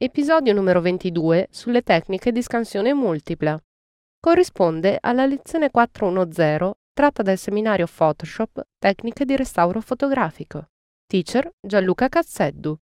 Episodio numero 22 sulle tecniche di scansione multipla. Corrisponde alla lezione 410 tratta dal seminario Photoshop Tecniche di restauro fotografico. Teacher Gianluca Cazzeddu.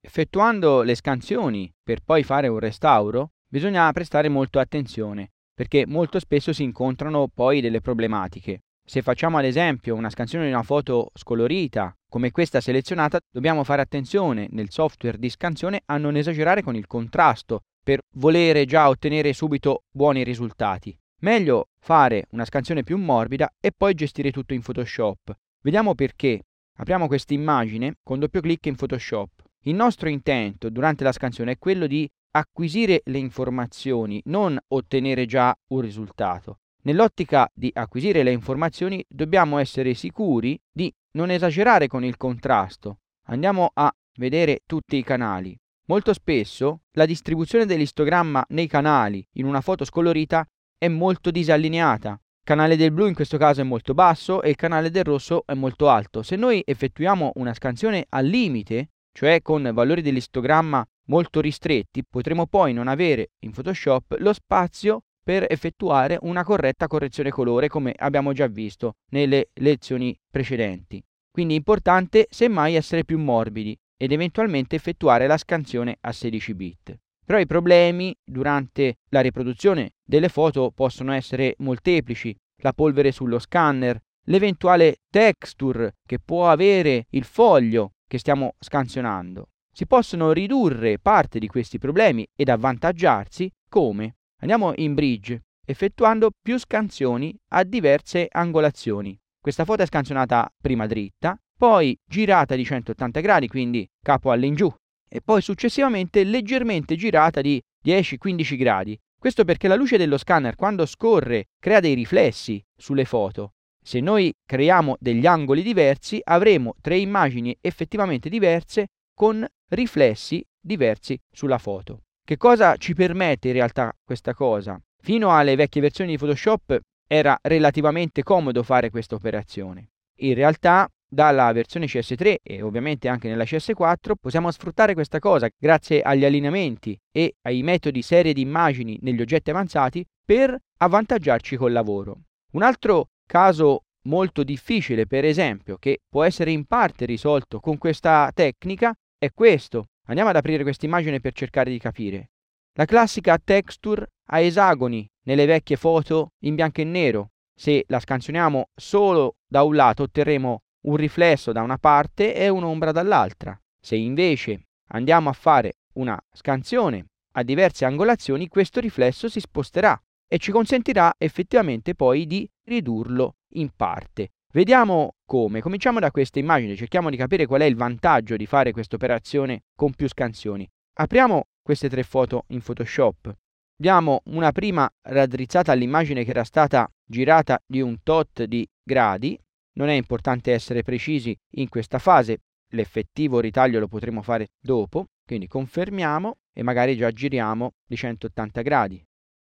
Effettuando le scansioni per poi fare un restauro, bisogna prestare molto attenzione, perché molto spesso si incontrano poi delle problematiche. Se facciamo ad esempio una scansione di una foto scolorita, come questa selezionata, dobbiamo fare attenzione nel software di scansione a non esagerare con il contrasto per volere già ottenere subito buoni risultati. Meglio fare una scansione più morbida e poi gestire tutto in Photoshop. Vediamo perché. Apriamo questa immagine con doppio clic in Photoshop. Il nostro intento durante la scansione è quello di acquisire le informazioni, non ottenere già un risultato. Nell'ottica di acquisire le informazioni dobbiamo essere sicuri di non esagerare con il contrasto. Andiamo a vedere tutti i canali. Molto spesso la distribuzione dell'istogramma nei canali in una foto scolorita è molto disallineata. Il canale del blu in questo caso è molto basso e il canale del rosso è molto alto. Se noi effettuiamo una scansione al limite, cioè con valori dell'istogramma molto ristretti, potremo poi non avere in Photoshop lo spazio per effettuare una corretta correzione colore come abbiamo già visto nelle lezioni precedenti. Quindi è importante semmai essere più morbidi ed eventualmente effettuare la scansione a 16 bit. Però i problemi durante la riproduzione delle foto possono essere molteplici, la polvere sullo scanner, l'eventuale texture che può avere il foglio che stiamo scansionando. Si possono ridurre parte di questi problemi ed avvantaggiarsi come Andiamo in bridge effettuando più scansioni a diverse angolazioni. Questa foto è scansionata prima dritta, poi girata di 180 gradi, quindi capo all'ingiù, e poi successivamente leggermente girata di 10-15 gradi. Questo perché la luce dello scanner quando scorre crea dei riflessi sulle foto. Se noi creiamo degli angoli diversi avremo tre immagini effettivamente diverse con riflessi diversi sulla foto. Che cosa ci permette in realtà questa cosa? Fino alle vecchie versioni di Photoshop era relativamente comodo fare questa operazione. In realtà dalla versione CS3 e ovviamente anche nella CS4 possiamo sfruttare questa cosa grazie agli allineamenti e ai metodi serie di immagini negli oggetti avanzati per avvantaggiarci col lavoro. Un altro caso molto difficile, per esempio, che può essere in parte risolto con questa tecnica è questo. Andiamo ad aprire questa immagine per cercare di capire. La classica texture a esagoni nelle vecchie foto in bianco e nero. Se la scansioniamo solo da un lato otterremo un riflesso da una parte e un'ombra dall'altra. Se invece andiamo a fare una scansione a diverse angolazioni, questo riflesso si sposterà e ci consentirà effettivamente poi di ridurlo in parte. Vediamo come. Cominciamo da questa immagine, cerchiamo di capire qual è il vantaggio di fare questa operazione con più scansioni. Apriamo queste tre foto in Photoshop. Diamo una prima raddrizzata all'immagine che era stata girata di un tot di gradi. Non è importante essere precisi in questa fase, l'effettivo ritaglio lo potremo fare dopo, quindi confermiamo e magari già giriamo di 180 gradi.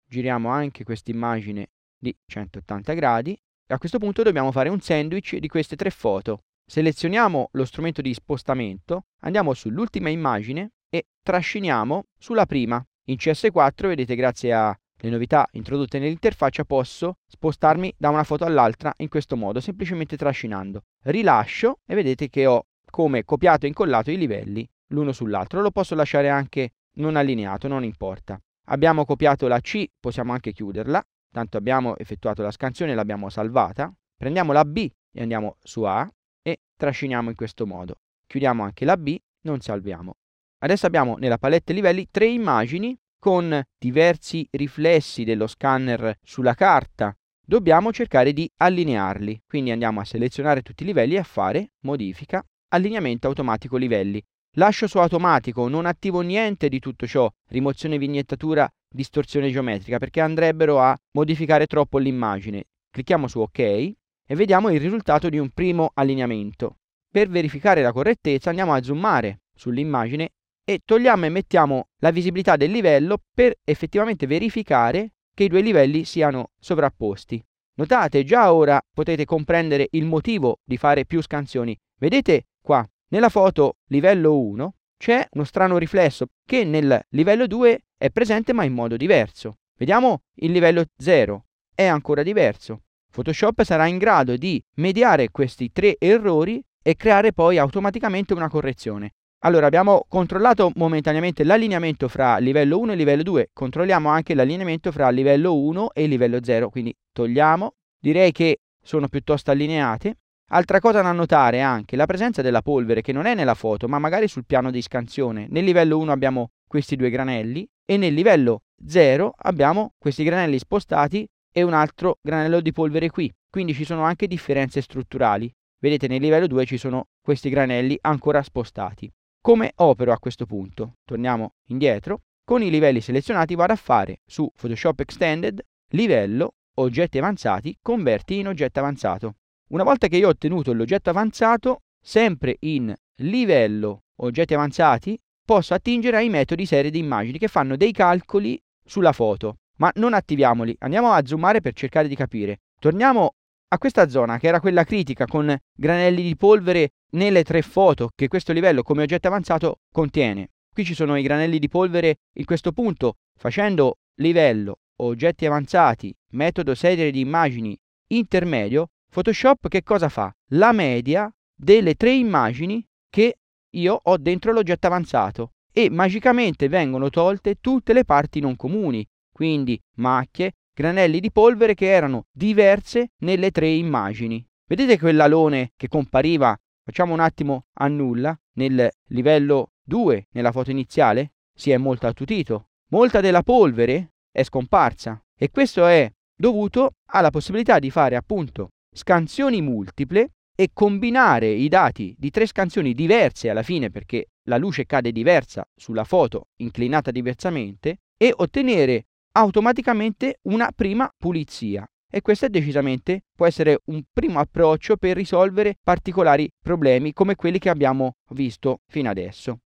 Giriamo anche questa immagine di 180 gradi a questo punto dobbiamo fare un sandwich di queste tre foto. Selezioniamo lo strumento di spostamento, andiamo sull'ultima immagine e trasciniamo sulla prima. In CS4 vedete grazie alle novità introdotte nell'interfaccia posso spostarmi da una foto all'altra in questo modo, semplicemente trascinando. Rilascio e vedete che ho come copiato e incollato i livelli l'uno sull'altro. Lo posso lasciare anche non allineato, non importa. Abbiamo copiato la C, possiamo anche chiuderla tanto abbiamo effettuato la scansione, l'abbiamo salvata, prendiamo la B e andiamo su A e trasciniamo in questo modo. Chiudiamo anche la B, non salviamo. Adesso abbiamo nella palette livelli tre immagini con diversi riflessi dello scanner sulla carta. Dobbiamo cercare di allinearli, quindi andiamo a selezionare tutti i livelli e a fare modifica, allineamento automatico livelli. lascio su automatico, non attivo niente di tutto ciò, rimozione vignettatura, distorsione geometrica, perché andrebbero a modificare troppo l'immagine. Clicchiamo su OK e vediamo il risultato di un primo allineamento. Per verificare la correttezza andiamo a zoomare sull'immagine e togliamo e mettiamo la visibilità del livello per effettivamente verificare che i due livelli siano sovrapposti. Notate, già ora potete comprendere il motivo di fare più scansioni. Vedete qua, nella foto livello 1 c'è uno strano riflesso che nel livello 2 è presente ma in modo diverso. Vediamo il livello 0, è ancora diverso. Photoshop sarà in grado di mediare questi tre errori e creare poi automaticamente una correzione. Allora abbiamo controllato momentaneamente l'allineamento fra livello 1 e livello 2, controlliamo anche l'allineamento fra livello 1 e livello 0, quindi togliamo, direi che sono piuttosto allineate. Altra cosa da notare anche la presenza della polvere che non è nella foto ma magari sul piano di scansione. Nel livello 1 abbiamo questi due granelli e nel livello 0 abbiamo questi granelli spostati e un altro granello di polvere qui. Quindi ci sono anche differenze strutturali. Vedete nel livello 2 ci sono questi granelli ancora spostati. Come opero a questo punto? Torniamo indietro. Con i livelli selezionati vado a fare su Photoshop Extended, livello, oggetti avanzati, converti in oggetto avanzato. Una volta che io ho ottenuto l'oggetto avanzato, sempre in livello, oggetti avanzati, posso attingere ai metodi serie di immagini che fanno dei calcoli sulla foto. Ma non attiviamoli, andiamo a zoomare per cercare di capire. Torniamo a questa zona che era quella critica con granelli di polvere nelle tre foto che questo livello come oggetto avanzato contiene. Qui ci sono i granelli di polvere in questo punto facendo livello oggetti avanzati metodo serie di immagini intermedio Photoshop che cosa fa? La media delle tre immagini che io ho dentro l'oggetto avanzato e magicamente vengono tolte tutte le parti non comuni, quindi macchie, granelli di polvere che erano diverse nelle tre immagini. Vedete quell'alone che compariva, facciamo un attimo a nulla, nel livello 2, nella foto iniziale? Si è molto attutito. Molta della polvere è scomparsa e questo è dovuto alla possibilità di fare appunto scansioni multiple e combinare i dati di tre scansioni diverse alla fine perché la luce cade diversa sulla foto inclinata diversamente e ottenere automaticamente una prima pulizia. E questo è decisamente può essere un primo approccio per risolvere particolari problemi come quelli che abbiamo visto fino adesso.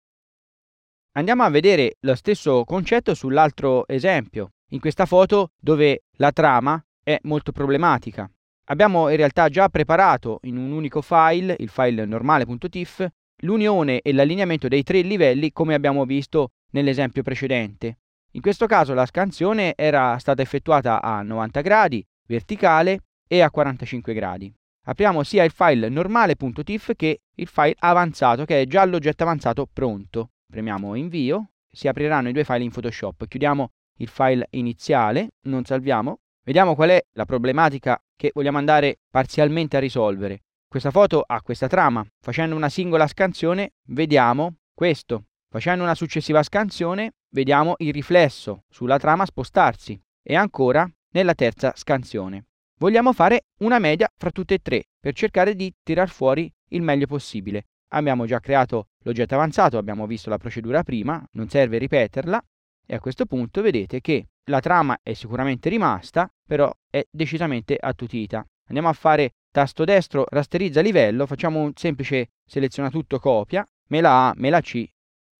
Andiamo a vedere lo stesso concetto sull'altro esempio, in questa foto dove la trama è molto problematica. Abbiamo in realtà già preparato in un unico file, il file normale.tif, l'unione e l'allineamento dei tre livelli come abbiamo visto nell'esempio precedente. In questo caso la scansione era stata effettuata a 90 gradi, verticale e a 45 gradi. Apriamo sia il file normale.tif che il file avanzato che è già l'oggetto avanzato pronto. Premiamo invio, si apriranno i due file in Photoshop. Chiudiamo il file iniziale, non salviamo. Vediamo qual è la problematica che vogliamo andare parzialmente a risolvere. Questa foto ha questa trama. Facendo una singola scansione vediamo questo. Facendo una successiva scansione vediamo il riflesso sulla trama spostarsi e ancora nella terza scansione. Vogliamo fare una media fra tutte e tre per cercare di tirar fuori il meglio possibile. Abbiamo già creato l'oggetto avanzato, abbiamo visto la procedura prima, non serve ripeterla e a questo punto vedete che la trama è sicuramente rimasta, però è decisamente attutita. Andiamo a fare tasto destro rasterizza livello, facciamo un semplice seleziona tutto copia, me la A, me la C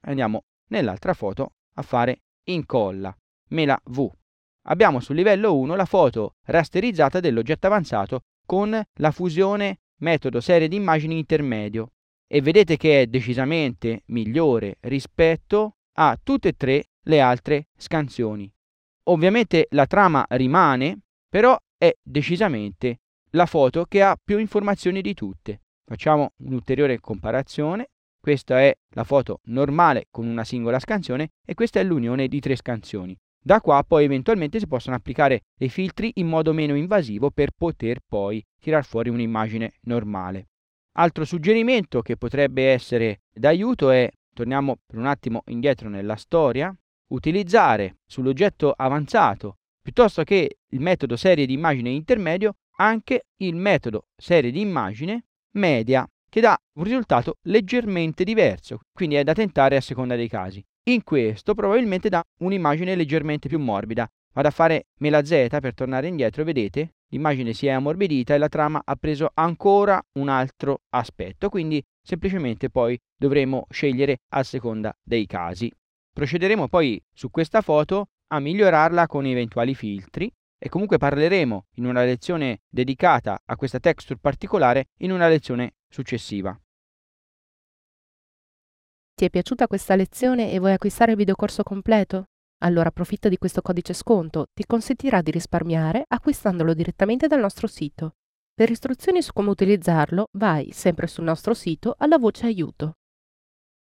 andiamo nell'altra foto a fare incolla, mela V. Abbiamo sul livello 1 la foto rasterizzata dell'oggetto avanzato con la fusione metodo serie di immagini intermedio e vedete che è decisamente migliore rispetto a tutte e tre le altre scansioni. Ovviamente la trama rimane, però è decisamente la foto che ha più informazioni di tutte. Facciamo un'ulteriore comparazione. Questa è la foto normale con una singola scansione e questa è l'unione di tre scansioni. Da qua poi eventualmente si possono applicare dei filtri in modo meno invasivo per poter poi tirar fuori un'immagine normale. Altro suggerimento che potrebbe essere d'aiuto è, torniamo per un attimo indietro nella storia, utilizzare sull'oggetto avanzato piuttosto che il metodo serie di immagine intermedio anche il metodo serie di immagine media che dà un risultato leggermente diverso, quindi è da tentare a seconda dei casi. In questo probabilmente dà un'immagine leggermente più morbida. Vado a fare mela Z per tornare indietro, vedete? L'immagine si è ammorbidita e la trama ha preso ancora un altro aspetto, quindi semplicemente poi dovremo scegliere a seconda dei casi. Procederemo poi su questa foto a migliorarla con eventuali filtri e comunque parleremo in una lezione dedicata a questa texture particolare in una lezione successiva. Ti è piaciuta questa lezione e vuoi acquistare il videocorso completo? Allora approfitta di questo codice sconto, ti consentirà di risparmiare acquistandolo direttamente dal nostro sito. Per istruzioni su come utilizzarlo, vai sempre sul nostro sito alla voce aiuto.